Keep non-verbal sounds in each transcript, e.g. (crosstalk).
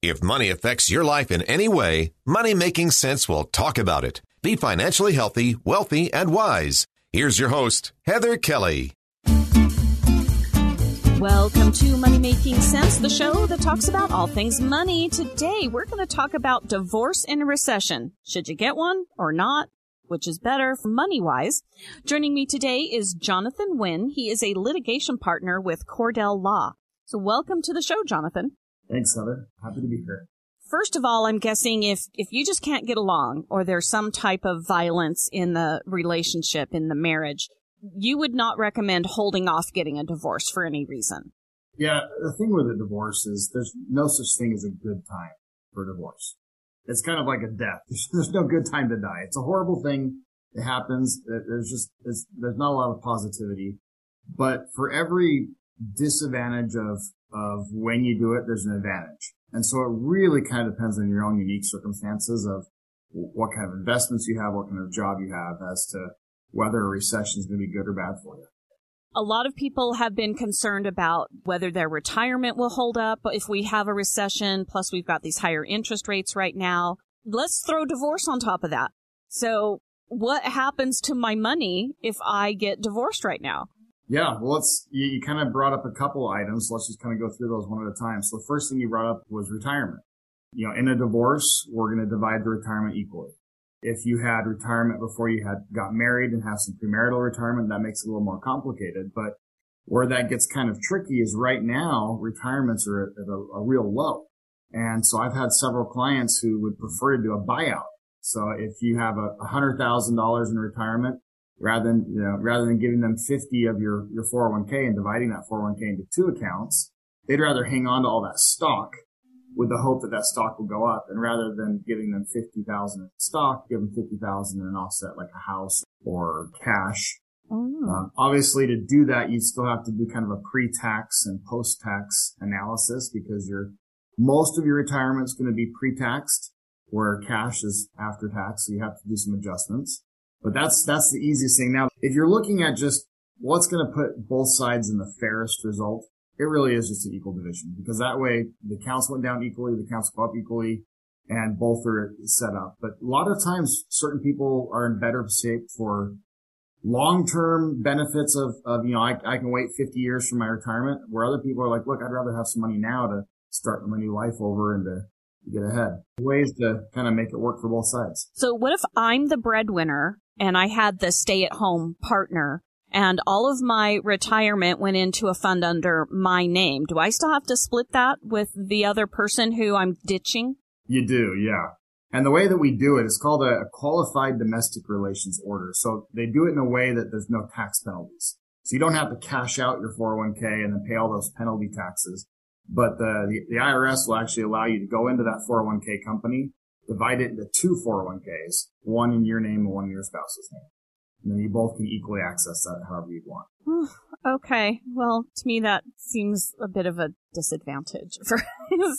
If money affects your life in any way, Money Making Sense will talk about it. Be financially healthy, wealthy, and wise. Here's your host, Heather Kelly. Welcome to Money Making Sense, the show that talks about all things money. Today, we're going to talk about divorce in a recession. Should you get one or not? Which is better money wise? Joining me today is Jonathan Wynn. He is a litigation partner with Cordell Law. So welcome to the show, Jonathan. Thanks, Heather. Happy to be here. First of all, I'm guessing if, if you just can't get along or there's some type of violence in the relationship, in the marriage, you would not recommend holding off getting a divorce for any reason. Yeah, the thing with a divorce is there's no such thing as a good time for a divorce. It's kind of like a death. (laughs) There's no good time to die. It's a horrible thing. It happens. There's just, there's not a lot of positivity, but for every disadvantage of, of when you do it, there's an advantage. And so it really kind of depends on your own unique circumstances of what kind of investments you have, what kind of job you have as to whether a recession is going to be good or bad for you. A lot of people have been concerned about whether their retirement will hold up if we have a recession. Plus, we've got these higher interest rates right now. Let's throw divorce on top of that. So, what happens to my money if I get divorced right now? Yeah, well, let's, you, you kind of brought up a couple items. Let's just kind of go through those one at a time. So the first thing you brought up was retirement. You know, in a divorce, we're going to divide the retirement equally. If you had retirement before you had got married and have some premarital retirement, that makes it a little more complicated. But where that gets kind of tricky is right now, retirements are at a, a real low. And so I've had several clients who would prefer to do a buyout. So if you have a hundred thousand dollars in retirement, rather than, you know, rather than giving them 50 of your, your 401k and dividing that 401k into two accounts, they'd rather hang on to all that stock with the hope that that stock will go up. And rather than giving them 50,000 in stock, give them 50,000 in an offset like a house or cash. Oh. Um, obviously to do that, you still have to do kind of a pre-tax and post-tax analysis because your, most of your retirement is going to be pre-taxed where cash is after tax. So you have to do some adjustments, but that's, that's the easiest thing. Now, if you're looking at just what's going to put both sides in the fairest result, it really is just an equal division because that way the counts went down equally, the counts go up equally, and both are set up. But a lot of times certain people are in better shape for long-term benefits of, of, you know, I, I can wait 50 years for my retirement where other people are like, look, I'd rather have some money now to start my new life over and to, to get ahead. Ways to kind of make it work for both sides. So what if I'm the breadwinner and I had the stay at home partner and all of my retirement went into a fund under my name. Do I still have to split that with the other person who I'm ditching? You do, yeah. And the way that we do it is called a, qualified domestic relations order. So they do it in a way that there's no tax penalties. So you don't have to cash out your 401k and then pay all those penalty taxes. But the, the, the IRS will actually allow you to go into that 401k company, divide it into two 401ks, one in your name and one in your spouse's name and then you both can equally access that however you want. okay. Well, to me, that seems a bit of a disadvantage (laughs) for,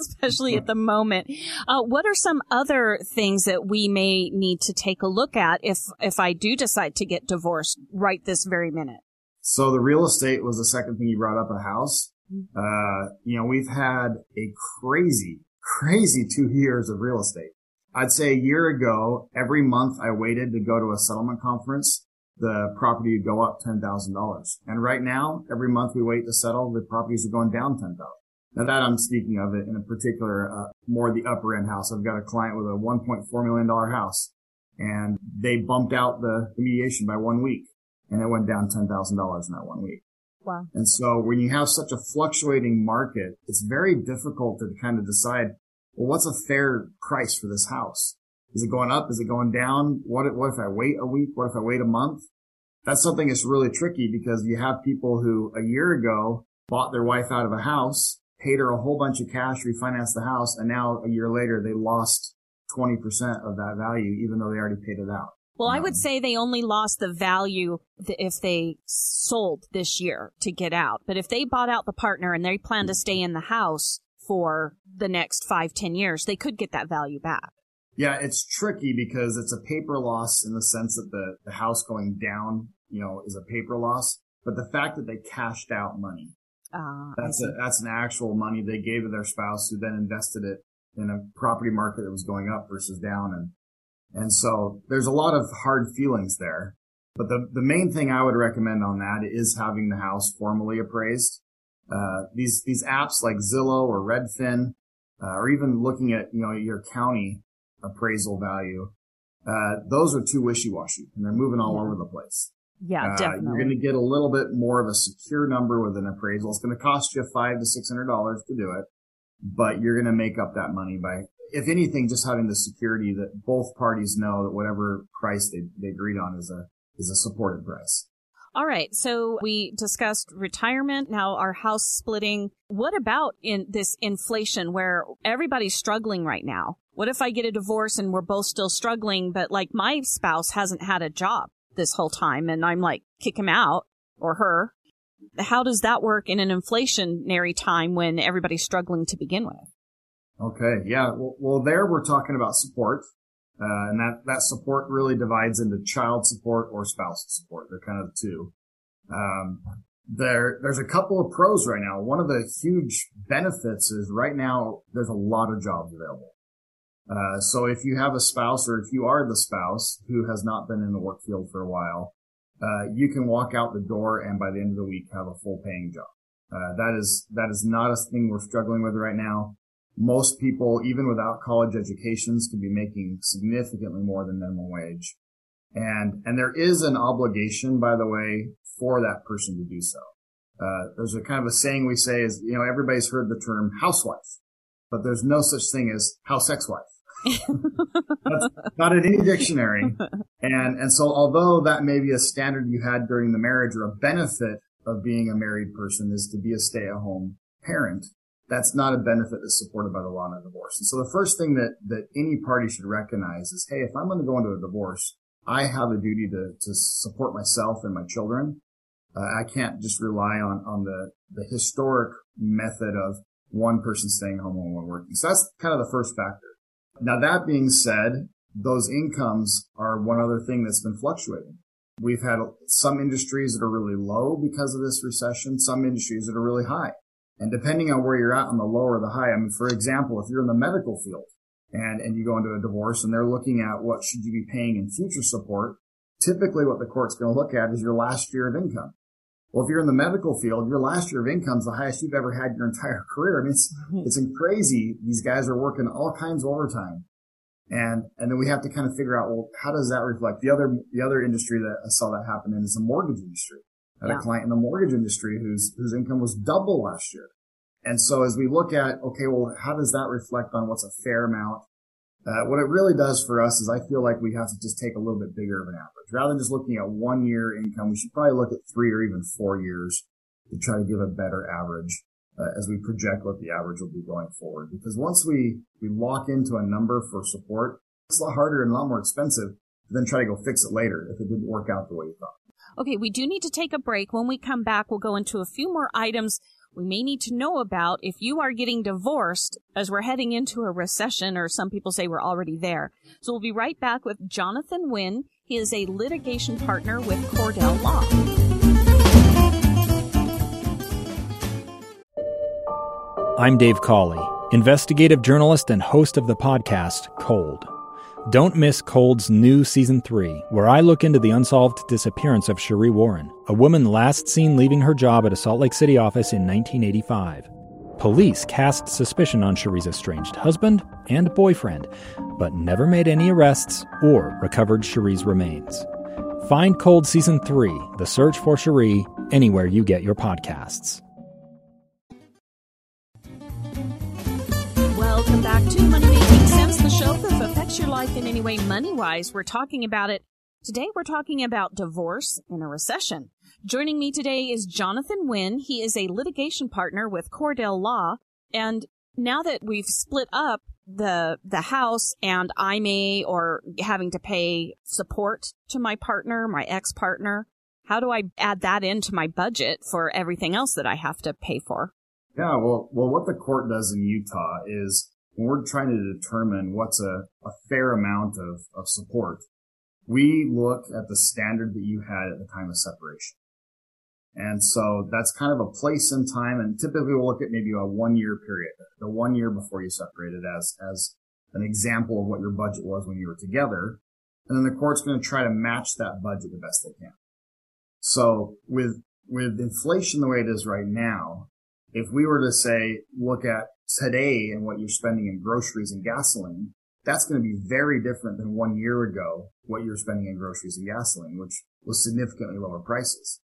especially at the moment. Uh, what are some other things that we may need to take a look at if, if I do decide to get divorced right this very minute? So the real estate was the second thing you brought up, a house. Mm-hmm. Uh, you know, we've had a crazy, crazy two (laughs) years of real estate. I'd say a year ago, every month I waited to go to a settlement conference, the property would go up $10,000. And right now, every month we wait to settle, the properties are going down 10,000. Now that I'm speaking of it in a particular, uh, more the upper end house. I've got a client with a $1.4 million house and they bumped out the, the mediation by one week and it went down $10,000 in that one week. Wow. And so when you have such a fluctuating market, it's very difficult to kind of decide well, what's a fair price for this house? Is it going up? Is it going down? What, what if I wait a week? What if I wait a month? That's something that's really tricky because you have people who a year ago bought their wife out of a house, paid her a whole bunch of cash, refinanced the house, and now a year later they lost 20% of that value, even though they already paid it out. Well, I would say they only lost the value if they sold this year to get out. But if they bought out the partner and they plan to stay in the house for the next five, ten years, they could get that value back. Yeah, it's tricky because it's a paper loss in the sense that the, the house going down, you know, is a paper loss. But the fact that they cashed out money, uh, that's a, that's an actual money they gave to their spouse who then invested it in a property market that was going up versus down. And and so there's a lot of hard feelings there. But the, the main thing I would recommend on that is having the house formally appraised. Uh, these, these apps like Zillow or Redfin, uh, or even looking at, you know, your county appraisal value, uh, those are too wishy-washy and they're moving all yeah. over the place. Yeah, uh, definitely. You're going to get a little bit more of a secure number with an appraisal. It's going to cost you five to six hundred dollars to do it, but you're going to make up that money by if anything, just having the security that both parties know that whatever price they, they agreed on is a, is a supported price. All right. So we discussed retirement. Now our house splitting. What about in this inflation where everybody's struggling right now? What if I get a divorce and we're both still struggling, but like my spouse hasn't had a job this whole time and I'm like, kick him out or her. How does that work in an inflationary time when everybody's struggling to begin with? Okay. Yeah. Well, well there we're talking about support. Uh, and that, that support really divides into child support or spousal support. They're kind of the two. Um, there, there's a couple of pros right now. One of the huge benefits is right now there's a lot of jobs available. Uh, so if you have a spouse or if you are the spouse who has not been in the work field for a while, uh, you can walk out the door and by the end of the week have a full paying job. Uh, that is, that is not a thing we're struggling with right now most people, even without college educations, could be making significantly more than minimum wage. And, and there is an obligation, by the way, for that person to do so. Uh, there's a kind of a saying we say is, you know, everybody's heard the term housewife, but there's no such thing as house ex wife. (laughs) That's not in any dictionary. And, and so although that may be a standard you had during the marriage or a benefit of being a married person is to be a stay at home parent, that's not a benefit that's supported by the law in a divorce. And so the first thing that, that any party should recognize is, hey, if I'm going to go into a divorce, I have a duty to, to support myself and my children. Uh, I can't just rely on, on the, the historic method of one person staying home and one working. So that's kind of the first factor. Now that being said, those incomes are one other thing that's been fluctuating. We've had some industries that are really low because of this recession, some industries that are really high. And depending on where you're at on the low or the high, I mean, for example, if you're in the medical field and, and you go into a divorce and they're looking at what should you be paying in future support, typically what the court's going to look at is your last year of income. Well, if you're in the medical field, your last year of income is the highest you've ever had your (laughs) entire career. I mean, it's, mm-hmm. it's crazy. These guys are working all kinds of overtime. And, and then we have to kind of figure out, well, how does that reflect? The other, the other industry that I saw that happen in is the mortgage industry had yeah. a client in the mortgage industry whose, whose income was double last year. And so as we look at, okay, well, how does that reflect on what's a fair amount? Uh, what it really does for us is I feel like we have to just take a little bit bigger of an average. Rather than just looking at one year income, we should probably look at three or even four years to try to give a better average uh, as we project what the average will be going forward. Because once we, we lock into a number for support, it's a lot harder and a lot more expensive to then try to go fix it later if it didn't work out the way you thought. Okay, we do need to take a break. When we come back, we'll go into a few more items we may need to know about if you are getting divorced as we're heading into a recession, or some people say we're already there. So we'll be right back with Jonathan Wynn. He is a litigation partner with Cordell Law. I'm Dave Cawley, investigative journalist and host of the podcast Cold. Don't miss Cold's new season 3, where I look into the unsolved disappearance of Cherie Warren, a woman last seen leaving her job at a Salt Lake City office in 1985. Police cast suspicion on Cherie's estranged husband and boyfriend, but never made any arrests or recovered Cherie's remains. Find Cold Season 3, The Search for Cherie, anywhere you get your podcasts. Welcome back to Money Making Sense, the show that affects your life in any way money wise. We're talking about it. Today we're talking about divorce in a recession. Joining me today is Jonathan Wynn. He is a litigation partner with Cordell Law. And now that we've split up the the house and I may or having to pay support to my partner, my ex-partner, how do I add that into my budget for everything else that I have to pay for? Yeah, well, well, what the court does in Utah is when we're trying to determine what's a, a fair amount of, of support, we look at the standard that you had at the time of separation. And so that's kind of a place in time. And typically we'll look at maybe a one year period, the one year before you separated as, as an example of what your budget was when you were together. And then the court's going to try to match that budget the best they can. So with, with inflation the way it is right now, if we were to say, look at today and what you're spending in groceries and gasoline, that's going to be very different than one year ago, what you're spending in groceries and gasoline, which was significantly lower prices.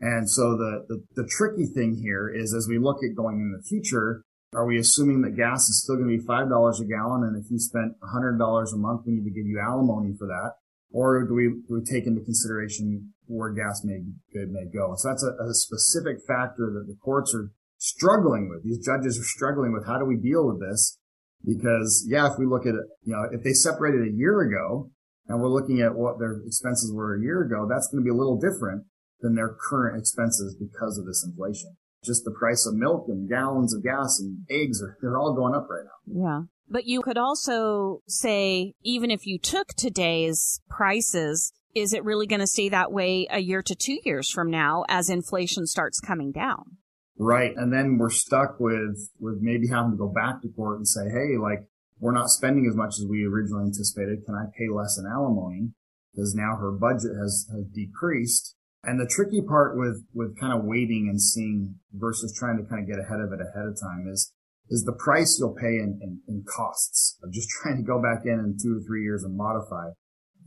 And so the, the, the tricky thing here is as we look at going in the future, are we assuming that gas is still going to be $5 a gallon? And if you spent $100 a month, we need to give you alimony for that. Or do we, do we take into consideration where gas may, may go? So that's a, a specific factor that the courts are struggling with. These judges are struggling with how do we deal with this? Because yeah, if we look at it, you know, if they separated a year ago and we're looking at what their expenses were a year ago, that's going to be a little different than their current expenses because of this inflation. Just the price of milk and gallons of gas and eggs are, they're all going up right now. Yeah. But you could also say, even if you took today's prices, is it really going to stay that way a year to two years from now as inflation starts coming down? Right. And then we're stuck with, with maybe having to go back to court and say, Hey, like we're not spending as much as we originally anticipated. Can I pay less in alimony? Because now her budget has, has decreased. And the tricky part with, with kind of waiting and seeing versus trying to kind of get ahead of it ahead of time is, is the price you'll pay in, in, in costs of just (laughs) trying to go back in in two or three years and modify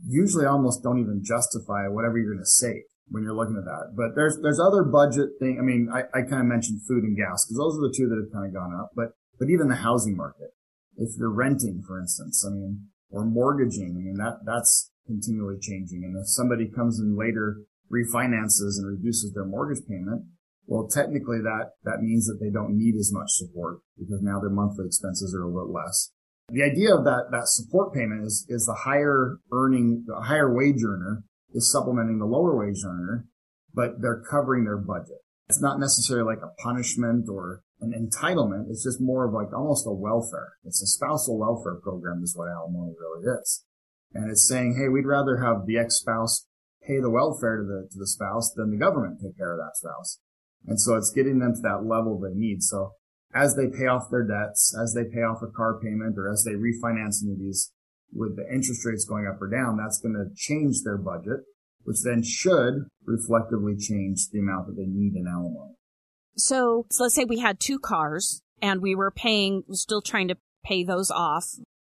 usually almost don't even justify whatever you're going to save when you're looking at that. But there's, there's other budget thing. I mean, I, I kind of mentioned food and gas because those are the two that have kind of gone up, but, but even the housing market, if you're renting, for instance, I mean, or mortgaging, I mean, that, that's continually changing. And if somebody comes in later refinances and reduces their mortgage payment, well, technically that, that means that they don't need as much support because now their monthly expenses are a little less. The idea of that, that support payment is, is the higher earning, the higher wage earner is supplementing the lower wage earner, but they're covering their budget. It's not necessarily like a punishment or an entitlement. It's just more of like almost a welfare. It's a spousal welfare program is what alimony really is. And it's saying, hey, we'd rather have the ex-spouse pay the welfare to the, to the spouse than the government take care of that spouse. And so it's getting them to that level they need. So as they pay off their debts, as they pay off a car payment, or as they refinance into these with the interest rates going up or down, that's going to change their budget, which then should reflectively change the amount that they need in alimony. So, so let's say we had two cars and we were paying, still trying to pay those off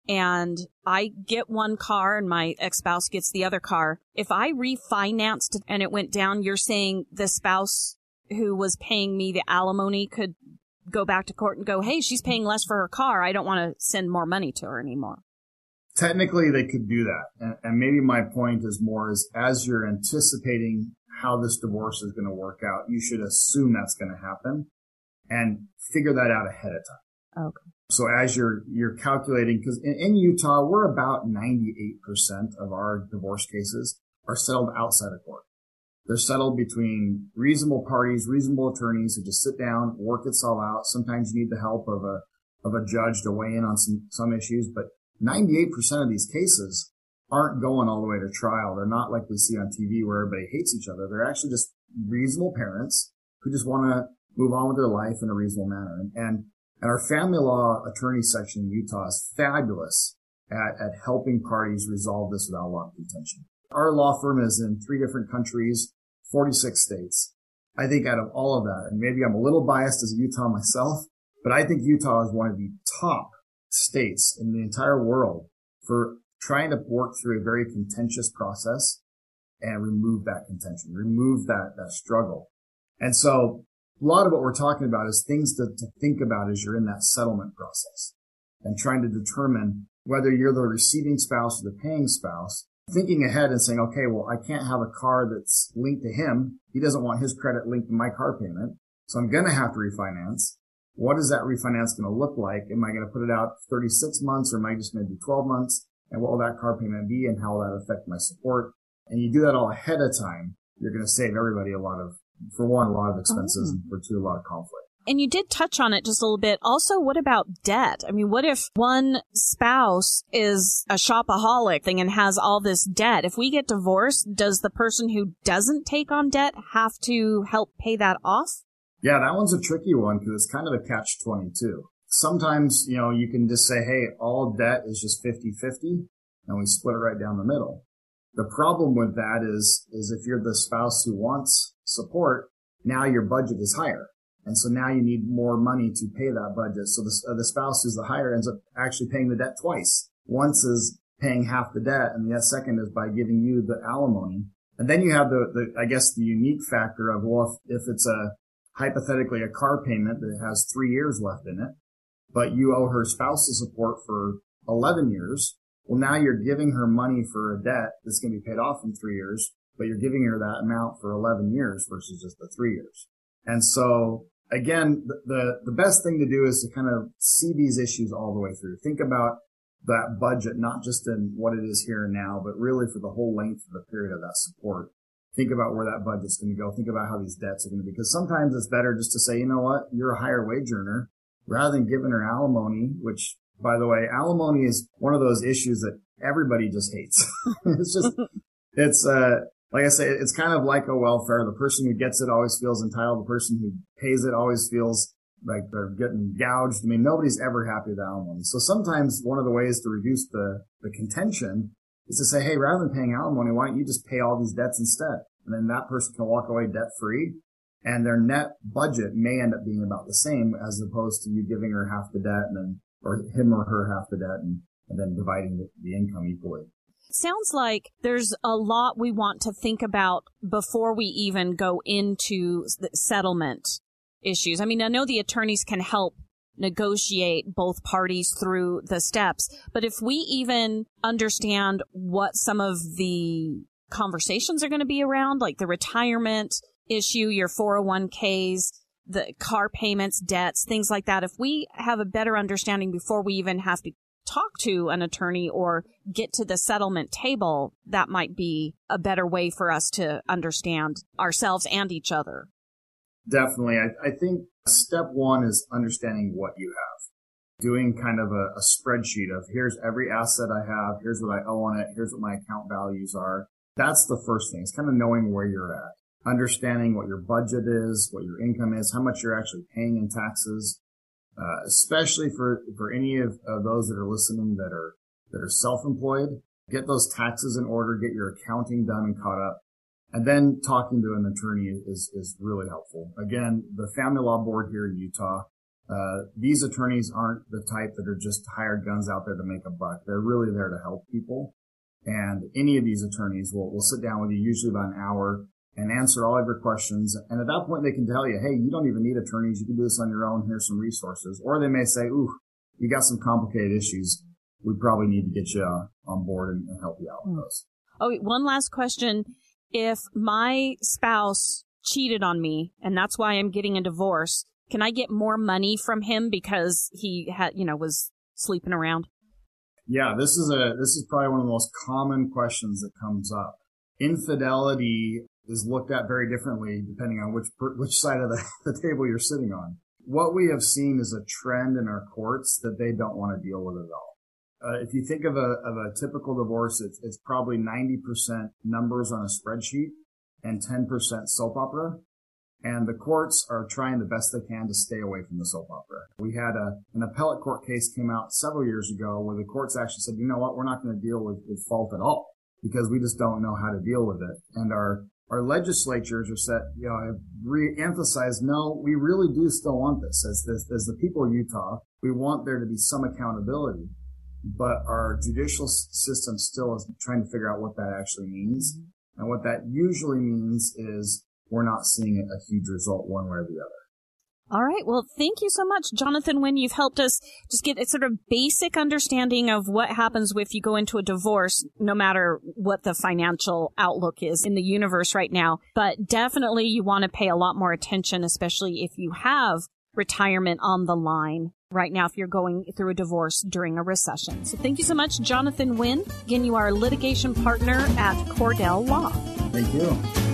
and I get one car and my ex-spouse gets the other car. If I refinanced and it went down, you're saying the spouse who was paying me the alimony could go back to court and go, Hey, she's paying less for her car. I don't want to send more money to her anymore. Technically, they could do that. And, and maybe my point is more is as you're anticipating how this divorce is going to work out, you should assume that's going to happen and figure that out ahead of time. Okay. So as you're, you're calculating, cause in, in Utah, we're about 98% of our divorce cases are settled outside of court. They're settled between reasonable parties, reasonable attorneys who just sit down, work it all out. Sometimes you need the help of a, of a judge to weigh in on some, some issues, but 98% of these cases aren't going all the way to trial. They're not like we see on TV where everybody hates each other. They're actually just reasonable parents who just want to move on with their life in a reasonable manner. And, and and our family law attorney section in Utah is fabulous at, at helping parties resolve this without a lot of contention. Our law firm is in three different countries, 46 states. I think out of all of that, and maybe I'm a little biased as a Utah myself, but I think Utah is one of the top states in the entire world for trying to work through a very contentious process and remove that contention, remove that, that struggle. And so a lot of what we're talking about is things to, to think about as you're in that settlement process and trying to determine whether you're the receiving spouse or the paying spouse, thinking ahead and saying, okay, well, I can't have a car that's linked to him. He doesn't want his credit linked to my car payment. So I'm going to have to refinance. What is that refinance going to look like? Am I going to put it out 36 months or am I just going to do 12 months? And what will that car payment be and how will that affect my support? And you do that all ahead of time. You're going to save everybody a lot of, for one, a lot of expenses oh. and mm-hmm. for two, a lot of conflict. And you did touch on it just a little bit. Also, what about debt? I mean, what if one spouse is a shopaholic thing and has all this debt? If we get divorced, does the person who doesn't take on debt have to help pay that off? Yeah, that one's a tricky one because it's kind of a catch 22. Sometimes, you know, you can just say, Hey, all debt is just 50 50 and we split it right down the middle. The problem with that is, is if you're the spouse who wants support, now your budget is higher. And so now you need more money to pay that budget. So the, the spouse who's the higher ends up actually paying the debt twice. Once is paying half the debt and the second is by giving you the alimony. And then you have the, the I guess the unique factor of, well, if, if it's a hypothetically a car payment that has three years left in it, but you owe her spousal support for 11 years. Well, now you're giving her money for a debt that's going to be paid off in three years, but you're giving her that amount for 11 years versus just the three years. And so again, the, the, the best thing to do is to kind of see these issues all the way through. Think about that budget, not just in what it is here and now, but really for the whole length of the period of that support. Think about where that budget's going to go. Think about how these debts are going to be. Because sometimes it's better just to say, you know what, you're a higher wage earner rather than giving her alimony, which by the way, alimony is one of those issues that everybody just hates. (laughs) it's just, (laughs) it's, uh, like I say, it's kind of like a welfare. The person who gets it always feels entitled. The person who pays it always feels like they're getting gouged. I mean, nobody's ever happy with alimony. So sometimes one of the ways to reduce the, the contention is to say, Hey, rather than paying alimony, why don't you just pay all these debts instead? And then that person can walk away debt free and their net budget may end up being about the same as opposed to you giving her half the debt and then, or him or her half the debt and, and then dividing the, the income equally sounds like there's a lot we want to think about before we even go into settlement issues. I mean, I know the attorneys can help negotiate both parties through the steps, but if we even understand what some of the conversations are going to be around, like the retirement issue, your 401ks, the car payments, debts, things like that, if we have a better understanding before we even have to talk to an attorney or get to the settlement table, that might be a better way for us to understand ourselves and each other. Definitely. I, I think step one is understanding what you have. Doing kind of a, a spreadsheet of here's every asset I have, here's what I owe on it, here's what my account values are. That's the first thing. It's kind of knowing where you're at understanding what your budget is, what your income is, how much you're actually paying in taxes, uh, especially for, for any of, of those that are listening that are, that are self-employed. Get those taxes in order, get your accounting done and caught up. And then talking to an attorney is, is really helpful. Again, the family law board here in Utah, uh, these attorneys aren't the type that are just hired guns out there to make a buck. They're really there to help people. And any of these attorneys will, will sit down with you usually about an hour and answer all of your questions. And at that point, they can tell you, hey, you don't even need attorneys. You can do this on your own. Here's some resources. Or they may say, ooh, you got some complicated issues. We probably need to get you uh, on board and, and, help you out with those. Oh, one last question. If my spouse cheated on me and that's why I'm getting a divorce, can I get more money from him because he had, you know, was sleeping around? Yeah, this is a, this is probably one of the most common questions that comes up. Infidelity is looked at very differently depending on which which side of the, (laughs) the table you're sitting on. What we have seen is a trend in our courts that they don't want to deal with at all. Uh, if you think of a of a typical divorce, it's, it's probably 90% numbers on a spreadsheet and 10% soap opera. And the courts are trying the best they can to stay away from the soap opera. We had a, an appellate court case came out several years ago where the courts actually said, you know what, we're not going to deal with, with fault at all because we just don't know how to deal with it. And our our legislatures are set, you know, have re-emphasized, no, we really do still want this as, as, as the people of Utah. We want there to be some accountability, but our judicial system still is trying to figure out what that actually means. Mm-hmm. And what that usually means is we're not seeing a huge result one way or the other. All right. Well, thank you so much, Jonathan Wynn You've helped us just get a sort of basic understanding of what happens if you go into a divorce, no matter what the financial outlook is in the universe right now. But definitely you want to pay a lot more attention, especially if you have retirement on the line right now if you're going through a divorce during a recession. So thank you so much, Jonathan Wynn. Again, you are a litigation partner at Cordell Law. Thank you.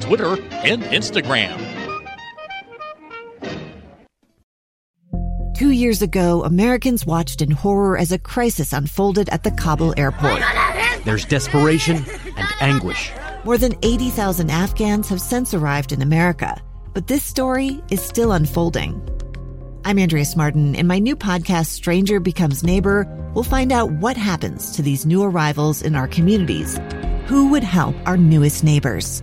Twitter, and Instagram. Two years ago, Americans watched in horror as a crisis unfolded at the Kabul airport. There's desperation and anguish. More than 80,000 Afghans have since arrived in America, but this story is still unfolding. I'm Andrea Martin. In my new podcast, Stranger Becomes Neighbor, we'll find out what happens to these new arrivals in our communities. Who would help our newest neighbors?